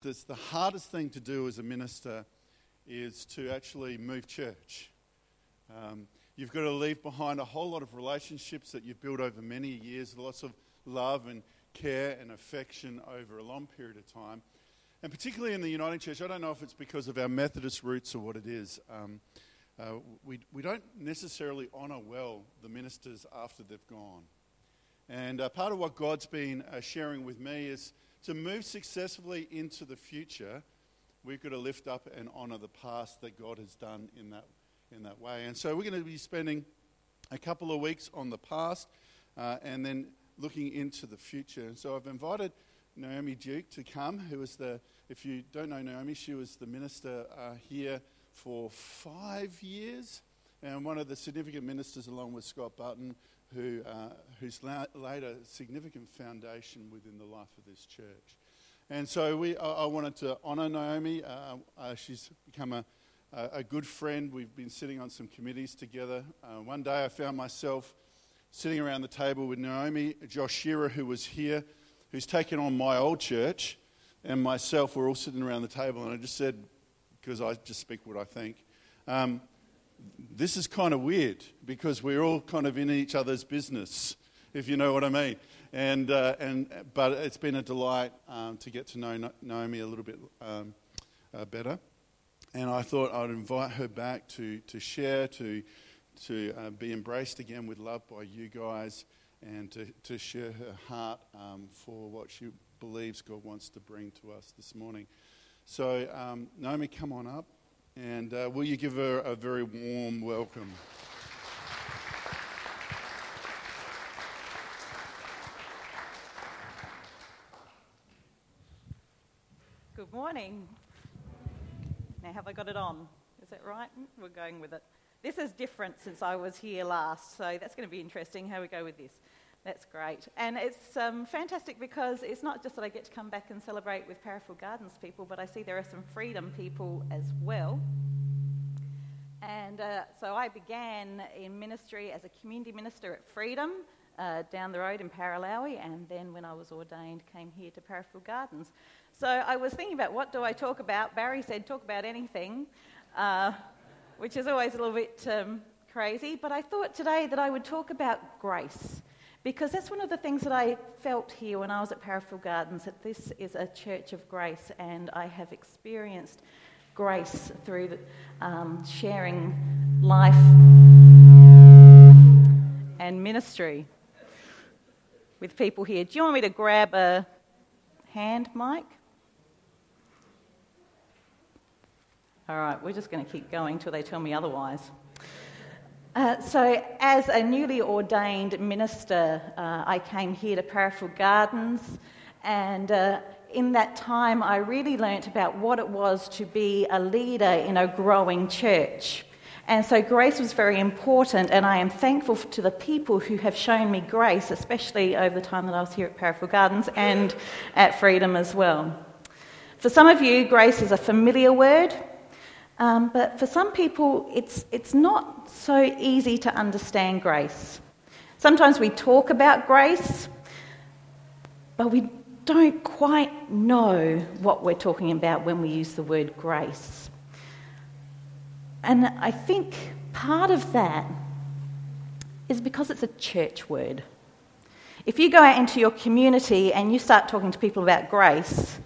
This, the hardest thing to do as a minister is to actually move church. Um, you've got to leave behind a whole lot of relationships that you've built over many years, lots of love and care and affection over a long period of time. And particularly in the United Church, I don't know if it's because of our Methodist roots or what it is. Um, uh, we, we don't necessarily honour well the ministers after they've gone. And uh, part of what God's been uh, sharing with me is to move successfully into the future, we've got to lift up and honor the past that God has done in that, in that way. And so we're going to be spending a couple of weeks on the past uh, and then looking into the future. And so I've invited Naomi Duke to come, who is the, if you don't know Naomi, she was the minister uh, here for five years and one of the significant ministers, along with Scott Button, who, uh, who's la- laid a significant foundation within the life of this church. And so we, I, I wanted to honour Naomi. Uh, uh, she's become a, a, good friend. We've been sitting on some committees together. Uh, one day I found myself sitting around the table with Naomi, Josh Shearer, who was here, who's taken on my old church, and myself. We're all sitting around the table, and I just said, because I just speak what I think. Um, this is kind of weird because we're all kind of in each other's business, if you know what I mean. And, uh, and, but it's been a delight um, to get to know Naomi a little bit um, uh, better. And I thought I'd invite her back to, to share, to, to uh, be embraced again with love by you guys, and to, to share her heart um, for what she believes God wants to bring to us this morning. So, um, Naomi, come on up. And uh, will you give her a very warm welcome? Good morning. Now, have I got it on? Is that right? We're going with it. This is different since I was here last, so that's going to be interesting how we go with this. That's great. And it's um, fantastic because it's not just that I get to come back and celebrate with Parafield Gardens people, but I see there are some freedom people as well. And uh, so I began in ministry as a community minister at Freedom uh, down the road in Paralowie, and then when I was ordained, came here to Parafield Gardens. So I was thinking about what do I talk about. Barry said, talk about anything, uh, which is always a little bit um, crazy, but I thought today that I would talk about grace. Because that's one of the things that I felt here when I was at Parafield Gardens, that this is a church of grace, and I have experienced grace through the, um, sharing life and ministry with people here. Do you want me to grab a hand mic? All right, we're just going to keep going till they tell me otherwise. Uh, so, as a newly ordained minister, uh, I came here to Parafield Gardens, and uh, in that time, I really learnt about what it was to be a leader in a growing church. And so, grace was very important, and I am thankful to the people who have shown me grace, especially over the time that I was here at Parafield Gardens and at Freedom as well. For some of you, grace is a familiar word. Um, but for some people, it's, it's not so easy to understand grace. Sometimes we talk about grace, but we don't quite know what we're talking about when we use the word grace. And I think part of that is because it's a church word. If you go out into your community and you start talking to people about grace,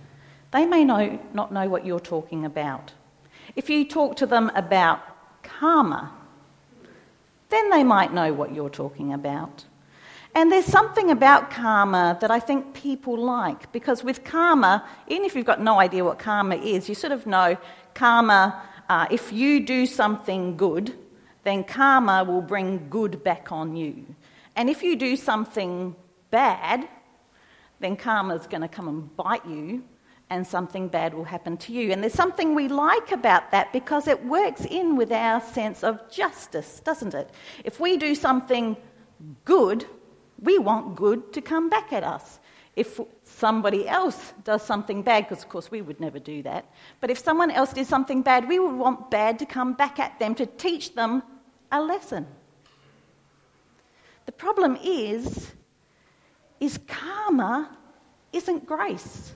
they may know, not know what you're talking about. If you talk to them about karma, then they might know what you're talking about. And there's something about karma that I think people like because with karma, even if you've got no idea what karma is, you sort of know karma, uh, if you do something good, then karma will bring good back on you. And if you do something bad, then karma's going to come and bite you and something bad will happen to you. And there's something we like about that because it works in with our sense of justice, doesn't it? If we do something good, we want good to come back at us. If somebody else does something bad, because of course we would never do that, but if someone else did something bad, we would want bad to come back at them to teach them a lesson. The problem is, is karma isn't grace.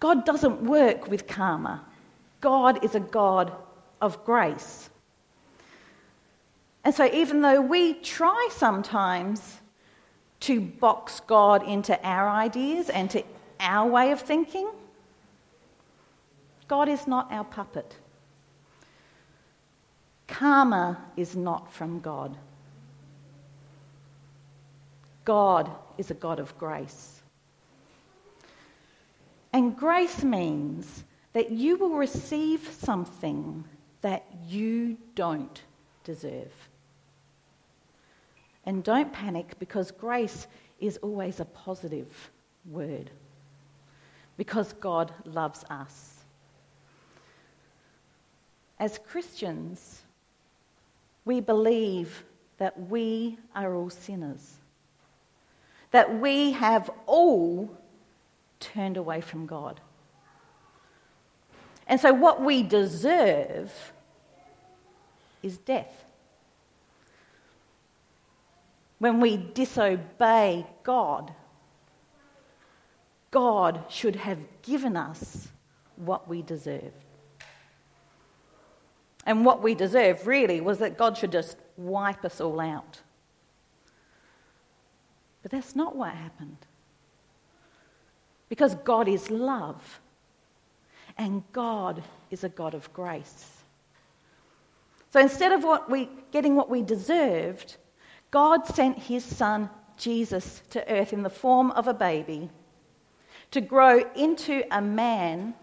God doesn't work with karma. God is a God of grace. And so, even though we try sometimes to box God into our ideas and to our way of thinking, God is not our puppet. Karma is not from God. God is a God of grace. And grace means that you will receive something that you don't deserve. And don't panic because grace is always a positive word. Because God loves us. As Christians, we believe that we are all sinners, that we have all turned away from God. And so, what we deserve is death. When we disobey God, God should have given us what we deserve. And what we deserve really was that God should just wipe us all out. But that's not what happened. Because God is love. And God is a God of grace. So instead of what we, getting what we deserved, God sent his son Jesus to earth in the form of a baby to grow into a man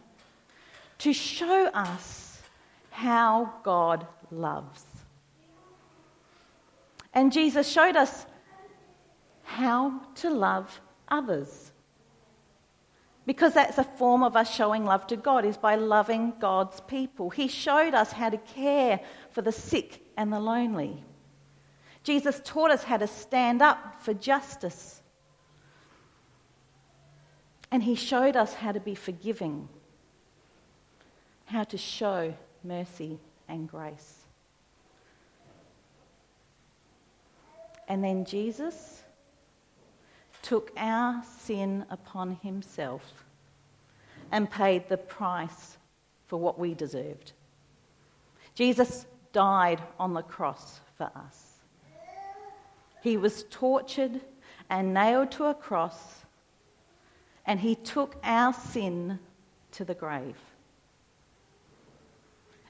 to show us how God loves. And Jesus showed us how to love others. Because that's a form of us showing love to God, is by loving God's people. He showed us how to care for the sick and the lonely. Jesus taught us how to stand up for justice. And he showed us how to be forgiving, how to show mercy, and grace. And then Jesus took our sin upon himself and paid the price for what we deserved. Jesus died on the cross for us. He was tortured and nailed to a cross, and he took our sin to the grave.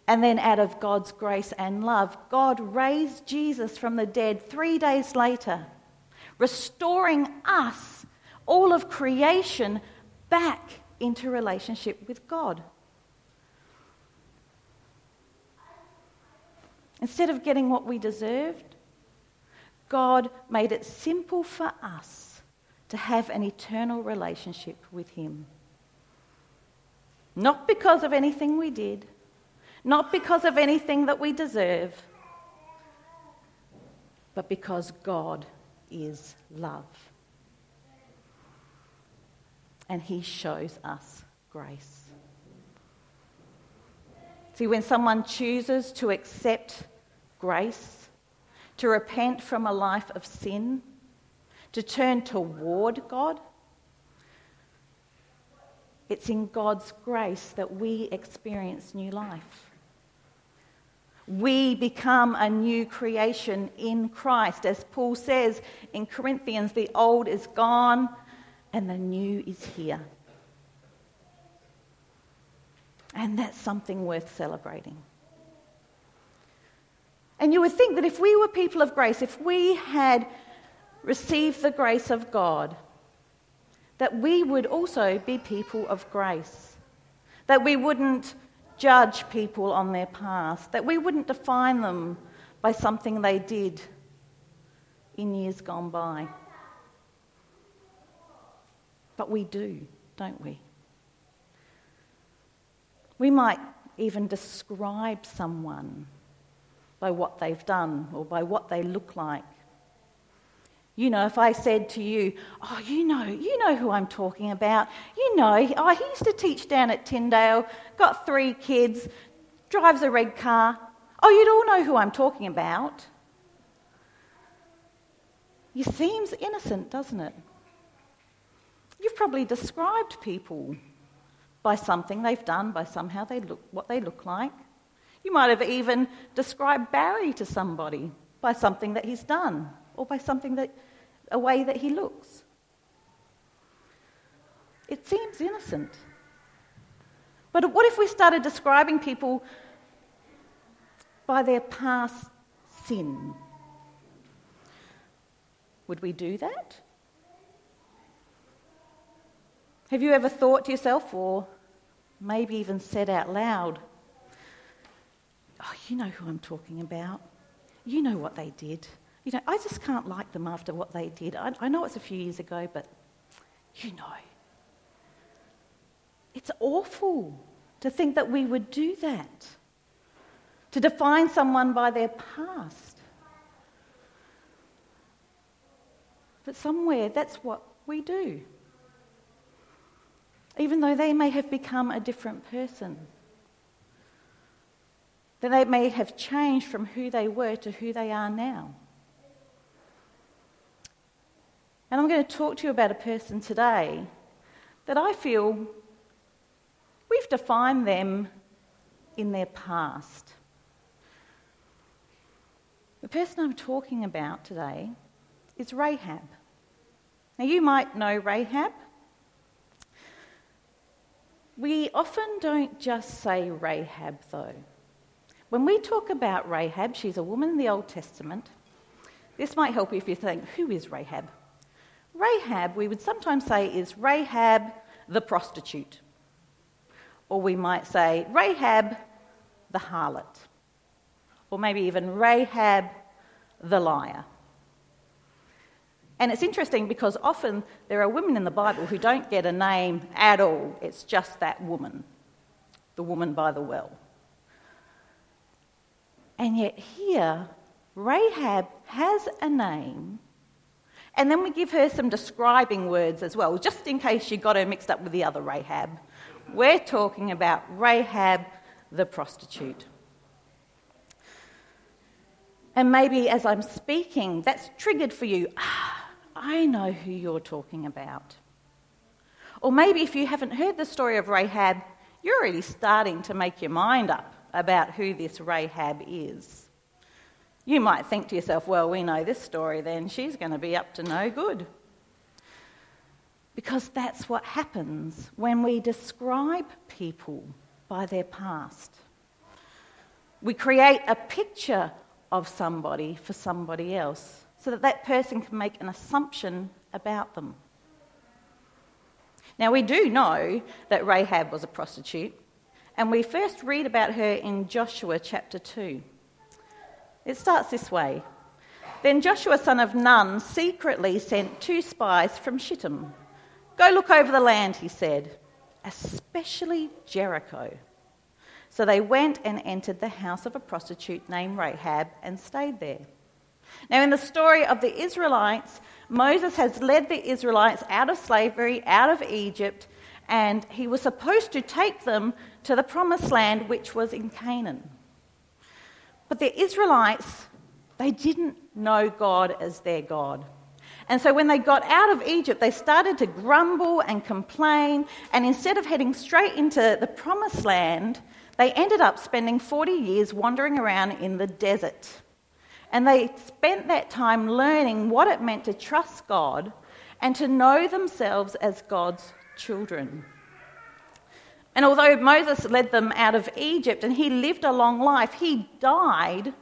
And then, out of God's grace and love, God raised Jesus from the dead three days later, restoring us, all of creation, back into relationship with God. Instead of getting what we deserved, God made it simple for us to have an eternal relationship with Him. Not because of anything we did not because of anything that we deserve, but because God is love. And He shows us grace. See, when someone chooses to accept grace, to repent from a life of sin, to turn toward God, it's in God's grace that we experience new life. We become a new creation in Christ. As Paul says in Corinthians, the old is gone and the new is here. And that's something worth celebrating. And you would think that if we were people of grace, if we had received the grace of God, that we would also be people of grace. That we wouldn't judge people on their past, that we wouldn't define them by something they did in years gone by. But we do, don't we? We might even describe someone by what they've done or by what they look like. You know, if I said to you, Oh, you know, you know who I'm talking about. You know, oh, he used to teach down at Tyndale, got three kids, drives a red car. Oh, you'd all know who I'm talking about. It seems innocent, doesn't it? You've probably described people by something they've done, by somehow they look, what they look like. You might have even described Barry to somebody by something that he's done or by something that, a way that he looks. It seems innocent. But what if we started describing people by their past sin? Would we do that? Have you ever thought to yourself, or maybe even said out loud, Oh, you know who I'm talking about. You know what they did. You know, I just can't like them after what they did. I, I know it's a few years ago, but you know. It's awful to think that we would do that, to define someone by their past. But somewhere that's what we do, even though they may have become a different person. That they may have changed from who they were to who they are now. And I'm going to talk to you about a person today that I feel we've defined them in their past. The person I'm talking about today is Rahab. Now, you might know Rahab. We often don't just say Rahab, though. When we talk about Rahab, she's a woman in the Old Testament. This might help you if you think, who is Rahab? Rahab, we would sometimes say, is Rahab the prostitute. Or we might say Rahab the harlot. Or maybe even Rahab the liar. And it's interesting because often there are women in the Bible who don't get a name at all. It's just that woman, the woman by the well. And yet here, Rahab has a name and then we give her some describing words as well, just in case she got her mixed up with the other Rahab. We're talking about Rahab the prostitute. And maybe as I'm speaking, that's triggered for you. Ah, I know who you're talking about. Or maybe if you haven't heard the story of Rahab, you're already starting to make your mind up about who this Rahab is. You might think to yourself, well, we know this story, then she's going to be up to no good. Because that's what happens when we describe people by their past. We create a picture of somebody for somebody else so that that person can make an assumption about them. Now, we do know that Rahab was a prostitute, and we first read about her in Joshua chapter 2. It starts this way Then Joshua, son of Nun, secretly sent two spies from Shittim. Go look over the land, he said, especially Jericho. So they went and entered the house of a prostitute named Rahab and stayed there. Now, in the story of the Israelites, Moses has led the Israelites out of slavery, out of Egypt, and he was supposed to take them to the promised land, which was in Canaan. But the Israelites, they didn't know God as their God. And so when they got out of Egypt, they started to grumble and complain. And instead of heading straight into the promised land, they ended up spending 40 years wandering around in the desert. And they spent that time learning what it meant to trust God and to know themselves as God's children. And although Moses led them out of Egypt and he lived a long life, he died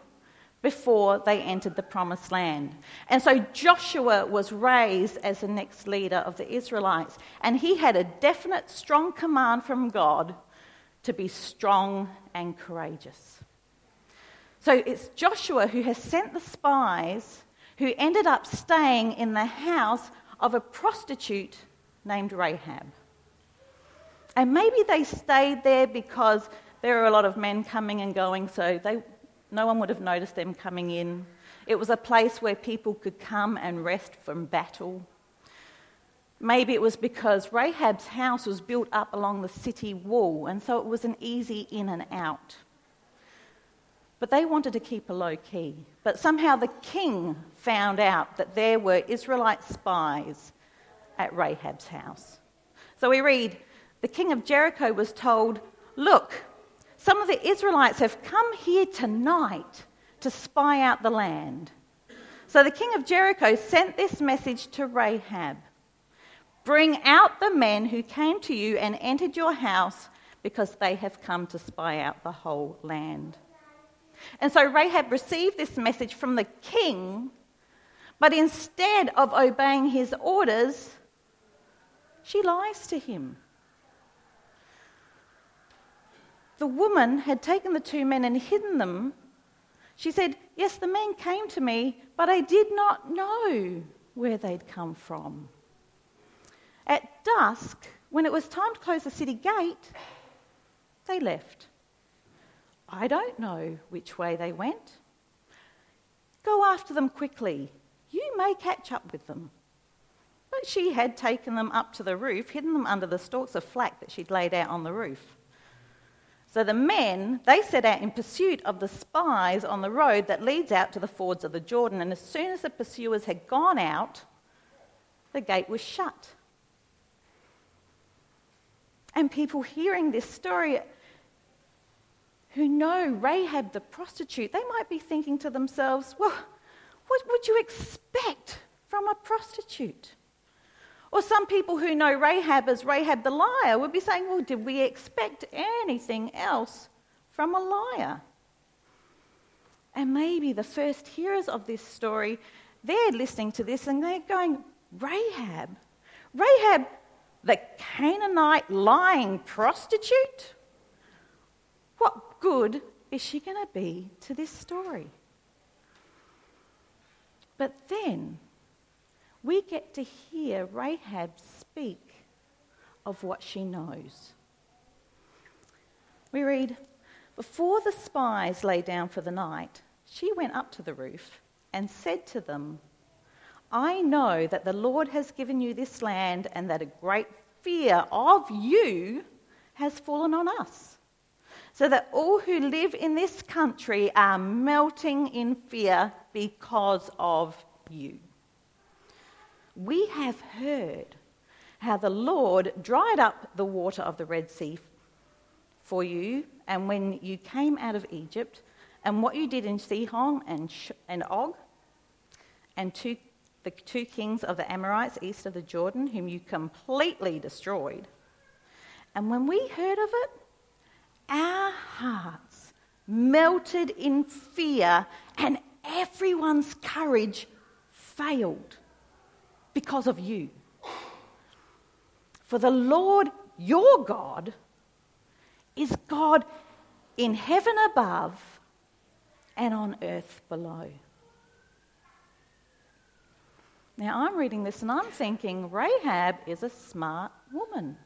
before they entered the promised land. And so Joshua was raised as the next leader of the Israelites. And he had a definite, strong command from God to be strong and courageous. So it's Joshua who has sent the spies who ended up staying in the house of a prostitute named Rahab. And maybe they stayed there because there were a lot of men coming and going, so they, no one would have noticed them coming in. It was a place where people could come and rest from battle. Maybe it was because Rahab's house was built up along the city wall, and so it was an easy in and out. But they wanted to keep a low key. But somehow the king found out that there were Israelite spies at Rahab's house. So we read the king of Jericho was told, Look, some of the Israelites have come here tonight to spy out the land. So the king of Jericho sent this message to Rahab Bring out the men who came to you and entered your house, because they have come to spy out the whole land. And so Rahab received this message from the king, but instead of obeying his orders, she lies to him. The woman had taken the two men and hidden them. She said, Yes, the men came to me, but I did not know where they'd come from. At dusk, when it was time to close the city gate, they left. I don't know which way they went. Go after them quickly. You may catch up with them. But she had taken them up to the roof, hidden them under the stalks of flax that she'd laid out on the roof. So the men, they set out in pursuit of the spies on the road that leads out to the fords of the Jordan. And as soon as the pursuers had gone out, the gate was shut. And people hearing this story who know Rahab the prostitute, they might be thinking to themselves, well, what would you expect from a prostitute? Or some people who know Rahab as Rahab the liar would be saying, well, did we expect anything else from a liar? And maybe the first hearers of this story, they're listening to this and they're going, Rahab? Rahab, the Canaanite lying prostitute? What good is she going to be to this story? But then we get to hear Rahab speak of what she knows. We read, Before the spies lay down for the night, she went up to the roof and said to them, I know that the Lord has given you this land and that a great fear of you has fallen on us, so that all who live in this country are melting in fear because of you we have heard how the Lord dried up the water of the Red Sea for you, and when you came out of Egypt, and what you did in Sihon and, Sh- and Og, and two, the two kings of the Amorites east of the Jordan, whom you completely destroyed. And when we heard of it, our hearts melted in fear, and everyone's courage failed because of you. For the Lord your God is God in heaven above and on earth below. Now, I'm reading this and I'm thinking Rahab is a smart woman.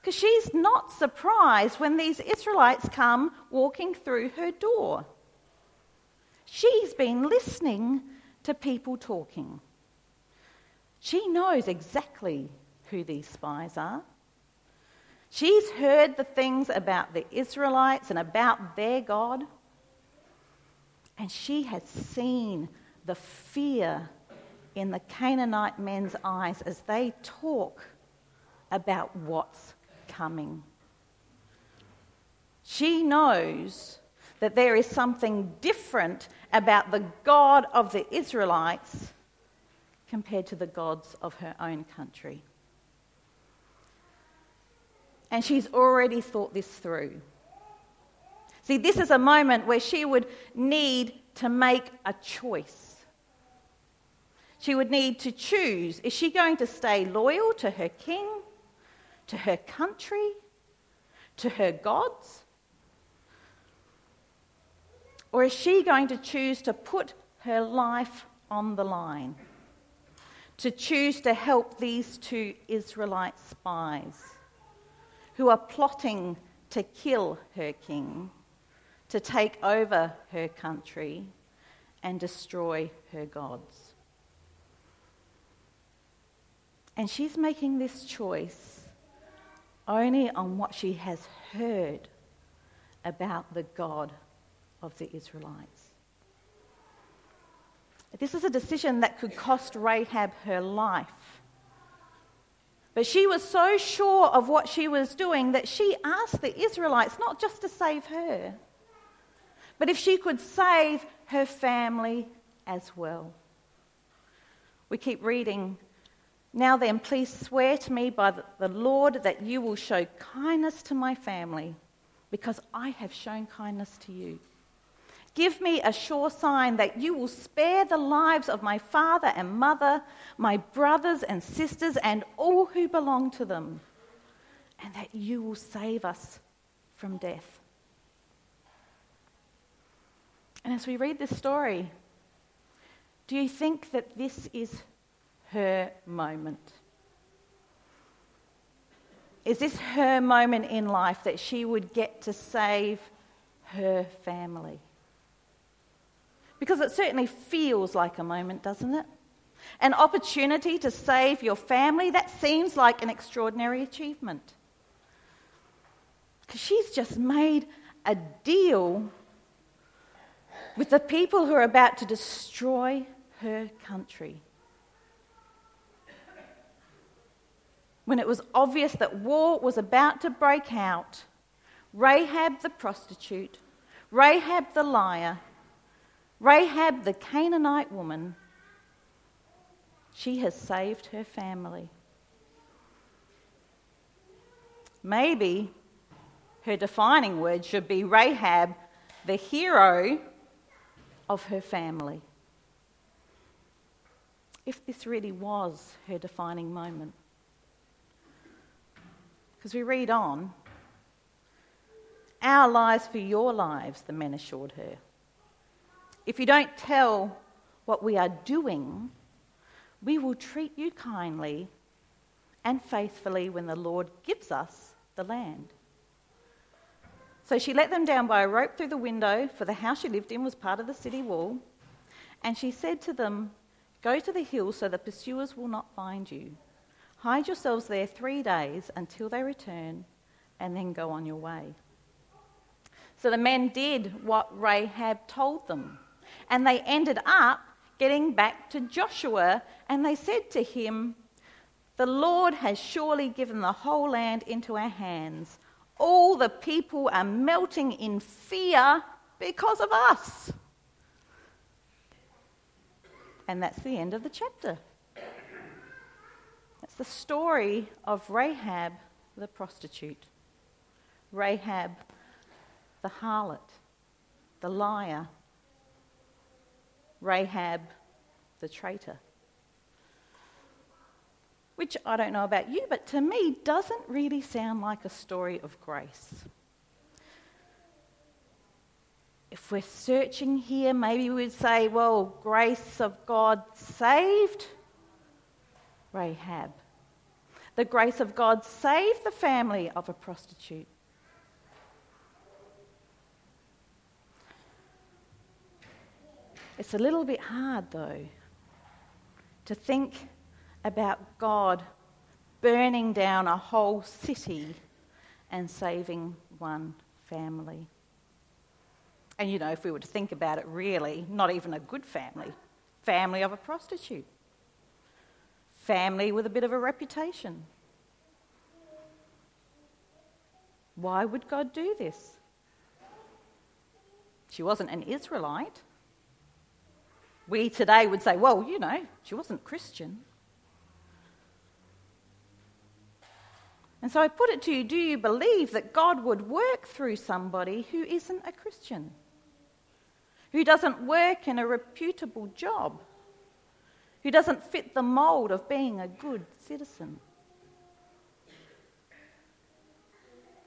Because she's not surprised when these Israelites come walking through her door. She's been listening to people talking. She knows exactly who these spies are. She's heard the things about the Israelites and about their God. And she has seen the fear in the Canaanite men's eyes as they talk about what's coming. She knows that there is something different about the God of the Israelites compared to the gods of her own country. And she's already thought this through. See, this is a moment where she would need to make a choice. She would need to choose is she going to stay loyal to her king, to her country, to her gods? Or is she going to choose to put her life on the line? To choose to help these two Israelite spies who are plotting to kill her king, to take over her country, and destroy her gods. And she's making this choice only on what she has heard about the God of the Israelites. This is a decision that could cost Rahab her life. But she was so sure of what she was doing that she asked the Israelites not just to save her, but if she could save her family as well. We keep reading. Now then, please swear to me by the Lord that you will show kindness to my family, because I have shown kindness to you. Give me a sure sign that you will spare the lives of my father and mother, my brothers and sisters, and all who belong to them, and that you will save us from death. And as we read this story, do you think that this is her moment? Is this her moment in life that she would get to save her family? Because it certainly feels like a moment, doesn't it? An opportunity to save your family, that seems like an extraordinary achievement. Because she's just made a deal with the people who are about to destroy her country. When it was obvious that war was about to break out, Rahab the prostitute, Rahab the liar, Rahab, the Canaanite woman, she has saved her family. Maybe her defining word should be Rahab, the hero of her family. If this really was her defining moment. Because we read on, our lives for your lives, the men assured her. If you don't tell what we are doing, we will treat you kindly and faithfully when the Lord gives us the land. So she let them down by a rope through the window, for the house she lived in was part of the city wall. And she said to them, Go to the hill so the pursuers will not find you. Hide yourselves there three days until they return, and then go on your way. So the men did what Rahab told them. And they ended up getting back to Joshua and they said to him, The Lord has surely given the whole land into our hands. All the people are melting in fear because of us. And that's the end of the chapter. That's the story of Rahab the prostitute, Rahab the harlot, the liar, Rahab the traitor. Which I don't know about you, but to me doesn't really sound like a story of grace. If we're searching here, maybe we'd say, well, grace of God saved Rahab. The grace of God saved the family of a prostitute. It's a little bit hard, though, to think about God burning down a whole city and saving one family. And you know, if we were to think about it really, not even a good family, family of a prostitute, family with a bit of a reputation. Why would God do this? She wasn't an Israelite. We today would say, well, you know, she wasn't Christian. And so I put it to you do you believe that God would work through somebody who isn't a Christian? Who doesn't work in a reputable job? Who doesn't fit the mould of being a good citizen?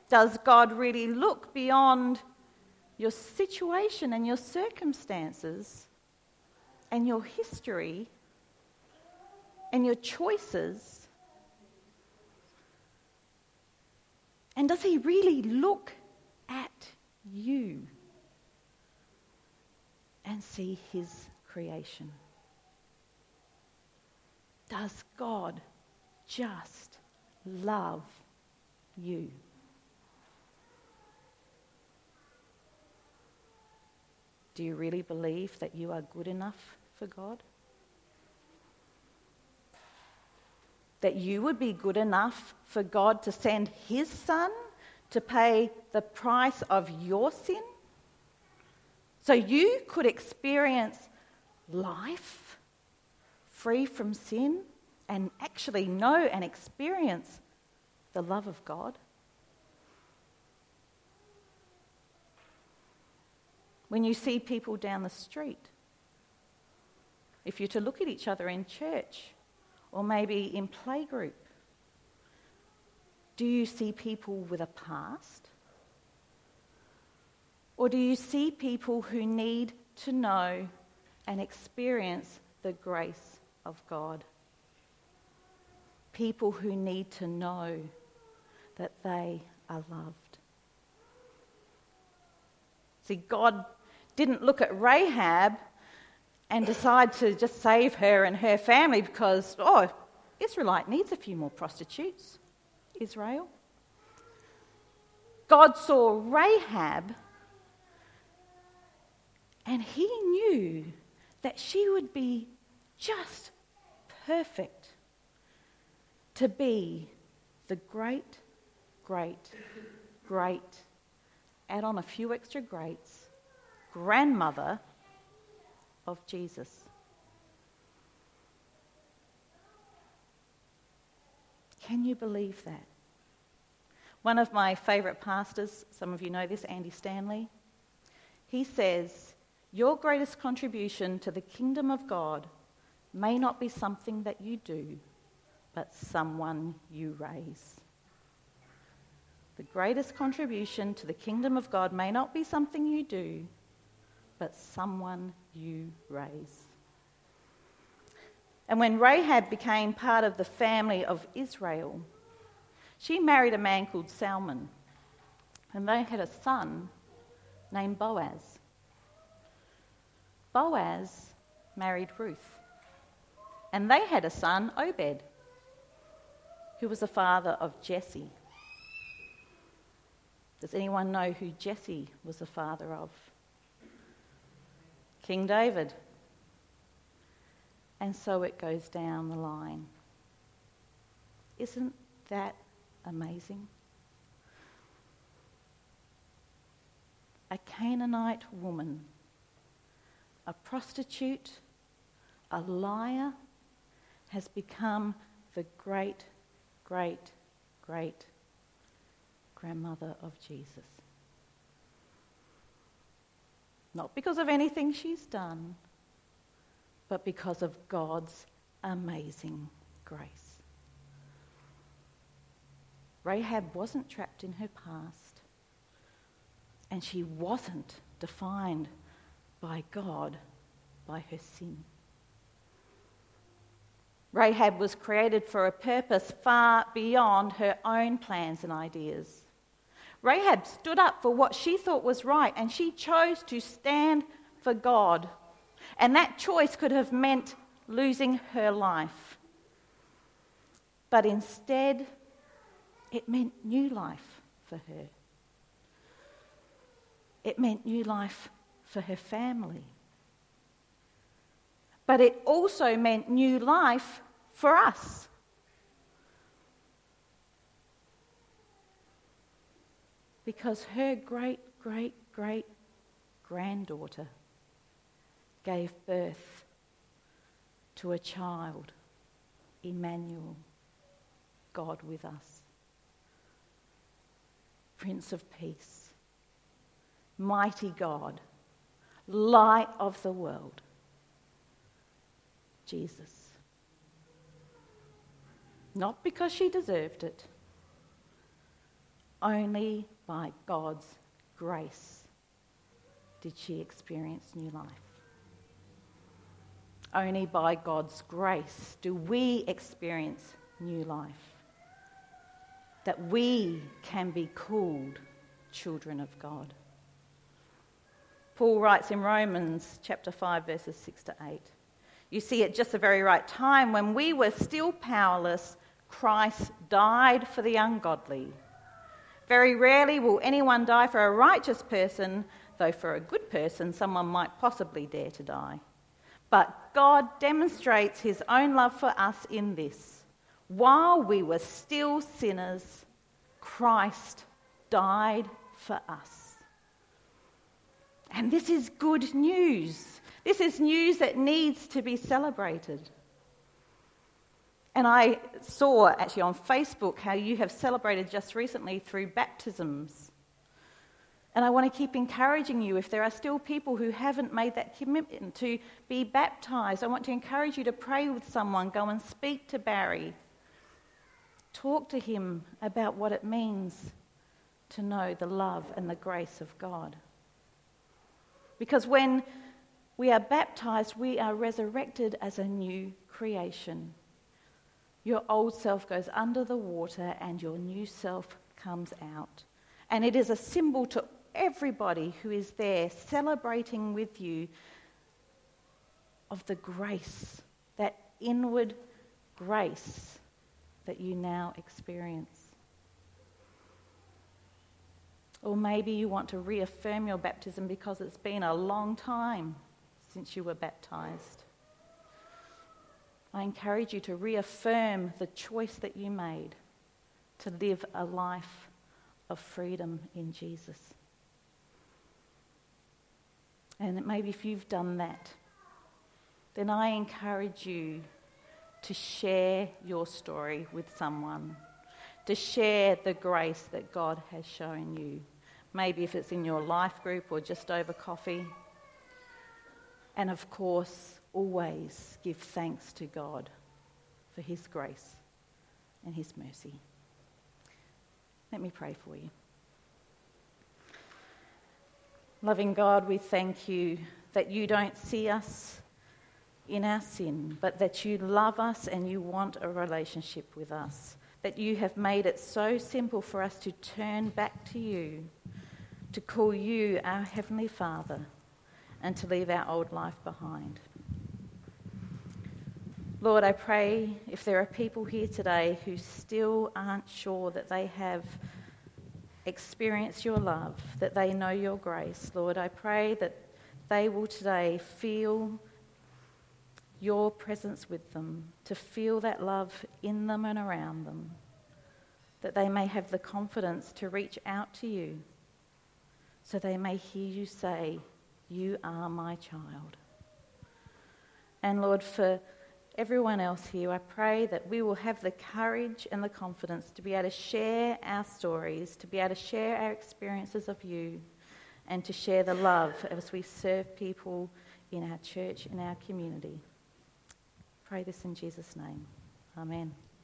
Does God really look beyond your situation and your circumstances and your history and your choices? And does he really look at you and see his creation? Does God just love you? Do you really believe that you are good enough for God? that you would be good enough for God to send his son to pay the price of your sin? So you could experience life free from sin and actually know and experience the love of God? When you see people down the street, if you're to look at each other in church or maybe in playgroup, do you see people with a past? Or do you see people who need to know and experience the grace of God? People who need to know that they are loved. See, God didn't look at Rahab and decide to just save her and her family because, oh, Israelite needs a few more prostitutes, Israel. God saw Rahab and he knew that she would be just perfect to be the great, great, great, add on a few extra greats, grandmother of Jesus. Can you believe that? One of my favourite pastors, some of you know this, Andy Stanley, he says, Your greatest contribution to the kingdom of God may not be something that you do, but someone you raise. The greatest contribution to the kingdom of God may not be something you do, but someone you raise. And when Rahab became part of the family of Israel, she married a man called Salmon, and they had a son named Boaz. Boaz married Ruth, and they had a son, Obed, who was the father of Jesse. Does anyone know who Jesse was the father of? King David. And so it goes down the line. Isn't that amazing? A Canaanite woman, a prostitute, a liar, has become the great, great, great grandmother of Jesus. Not because of anything she's done, but because of God's amazing grace. Rahab wasn't trapped in her past, and she wasn't defined by God by her sin. Rahab was created for a purpose far beyond her own plans and ideas. Rahab stood up for what she thought was right and she chose to stand for God. And that choice could have meant losing her life. But instead, it meant new life for her. It meant new life for her family. But it also meant new life for us. Because her great, great, great granddaughter gave birth to a child, Emmanuel, God with us, Prince of Peace, mighty God, light of the world, Jesus. Not because she deserved it, only by God's grace did she experience new life. Only by God's grace do we experience new life. That we can be called children of God. Paul writes in Romans chapter 5, verses 6 to 8. You see, at just the very right time, when we were still powerless, Christ died for the ungodly. Very rarely will anyone die for a righteous person, though for a good person, someone might possibly dare to die. But God demonstrates his own love for us in this. while we were still sinners, Christ died for us. And this is good news. This is news that needs to be celebrated. And I saw actually on Facebook how you have celebrated just recently through baptisms. And I want to keep encouraging you if there are still people who haven't made that commitment to be baptized. I want to encourage you to pray with someone, go and speak to Barry. Talk to him about what it means to know the love and the grace of God. Because when we are baptized, we are resurrected as a new creation. Your old self goes under the water and your new self comes out. And it is a symbol to everybody who is there celebrating with you of the grace, that inward grace that you now experience. Or maybe you want to reaffirm your baptism because it's been a long time since you were baptized. I encourage you to reaffirm the choice that you made to live a life of freedom in Jesus. And maybe if you've done that, then I encourage you to share your story with someone, to share the grace that God has shown you. Maybe if it's in your life group or just over coffee. And of course, always give thanks to God for His grace and His mercy. Let me pray for you. Loving God, we thank you that you don't see us in our sin, but that you love us and you want a relationship with us. That you have made it so simple for us to turn back to you, to call you our Heavenly Father, and to leave our old life behind. Lord, I pray if there are people here today who still aren't sure that they have experienced your love, that they know your grace. Lord, I pray that they will today feel your presence with them, to feel that love in them and around them, that they may have the confidence to reach out to you so they may hear you say, You are my child. And Lord, for everyone else here, I pray that we will have the courage and the confidence to be able to share our stories, to be able to share our experiences of you, and to share the love as we serve people in our church, in our community. Pray this in Jesus' name. Amen.